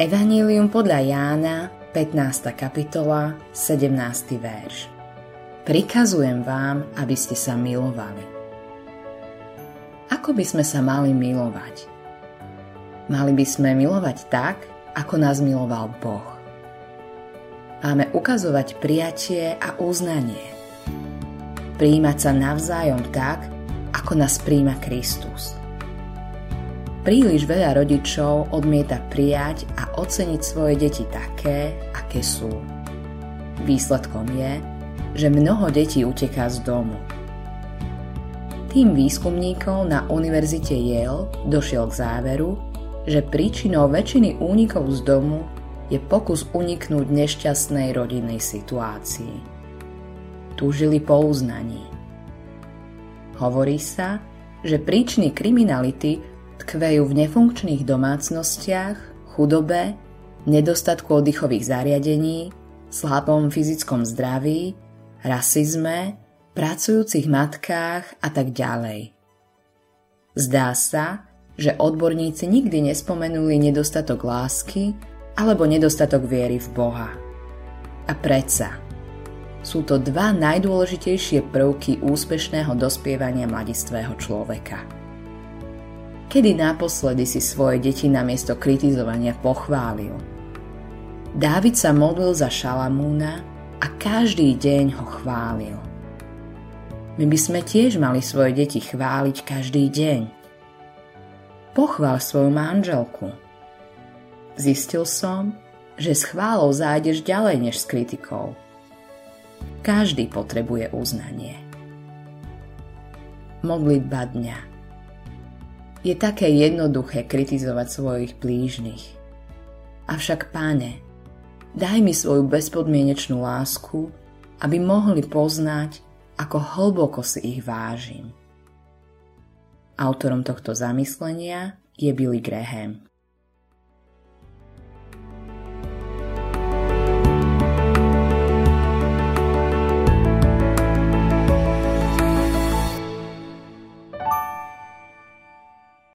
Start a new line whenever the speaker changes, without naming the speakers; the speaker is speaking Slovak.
Evanílium podľa Jána, 15. kapitola, 17. verš. Prikazujem vám, aby ste sa milovali. Ako by sme sa mali milovať? Mali by sme milovať tak, ako nás miloval Boh. Máme ukazovať prijatie a uznanie. Príjmať sa navzájom tak, ako nás príjma Kristus. Príliš veľa rodičov odmieta prijať a oceniť svoje deti také, aké sú. Výsledkom je, že mnoho detí uteká z domu. Tým výskumníkov na univerzite Yale došiel k záveru, že príčinou väčšiny únikov z domu je pokus uniknúť nešťastnej rodinnej situácii. Túžili po uznaní. Hovorí sa, že príčiny kriminality tkvejú v nefunkčných domácnostiach, chudobe, nedostatku oddychových zariadení, slabom fyzickom zdraví, rasizme, pracujúcich matkách a tak ďalej. Zdá sa, že odborníci nikdy nespomenuli nedostatok lásky alebo nedostatok viery v Boha. A predsa, sú to dva najdôležitejšie prvky úspešného dospievania mladistvého človeka. Kedy naposledy si svoje deti namiesto kritizovania pochválil? Dávid sa modlil za Šalamúna a každý deň ho chválil. My by sme tiež mali svoje deti chváliť každý deň. Pochvál svoju manželku. Zistil som, že s chválou zájdeš ďalej než s kritikou. Každý potrebuje uznanie. Modlitba dňa Je také jednoduché kritizovať svojich blížnych. Avšak, páne, daj mi svoju bezpodmienečnú lásku, aby mohli poznať, ako hlboko si ich vážim. Autorom tohto zamyslenia je Billy Graham.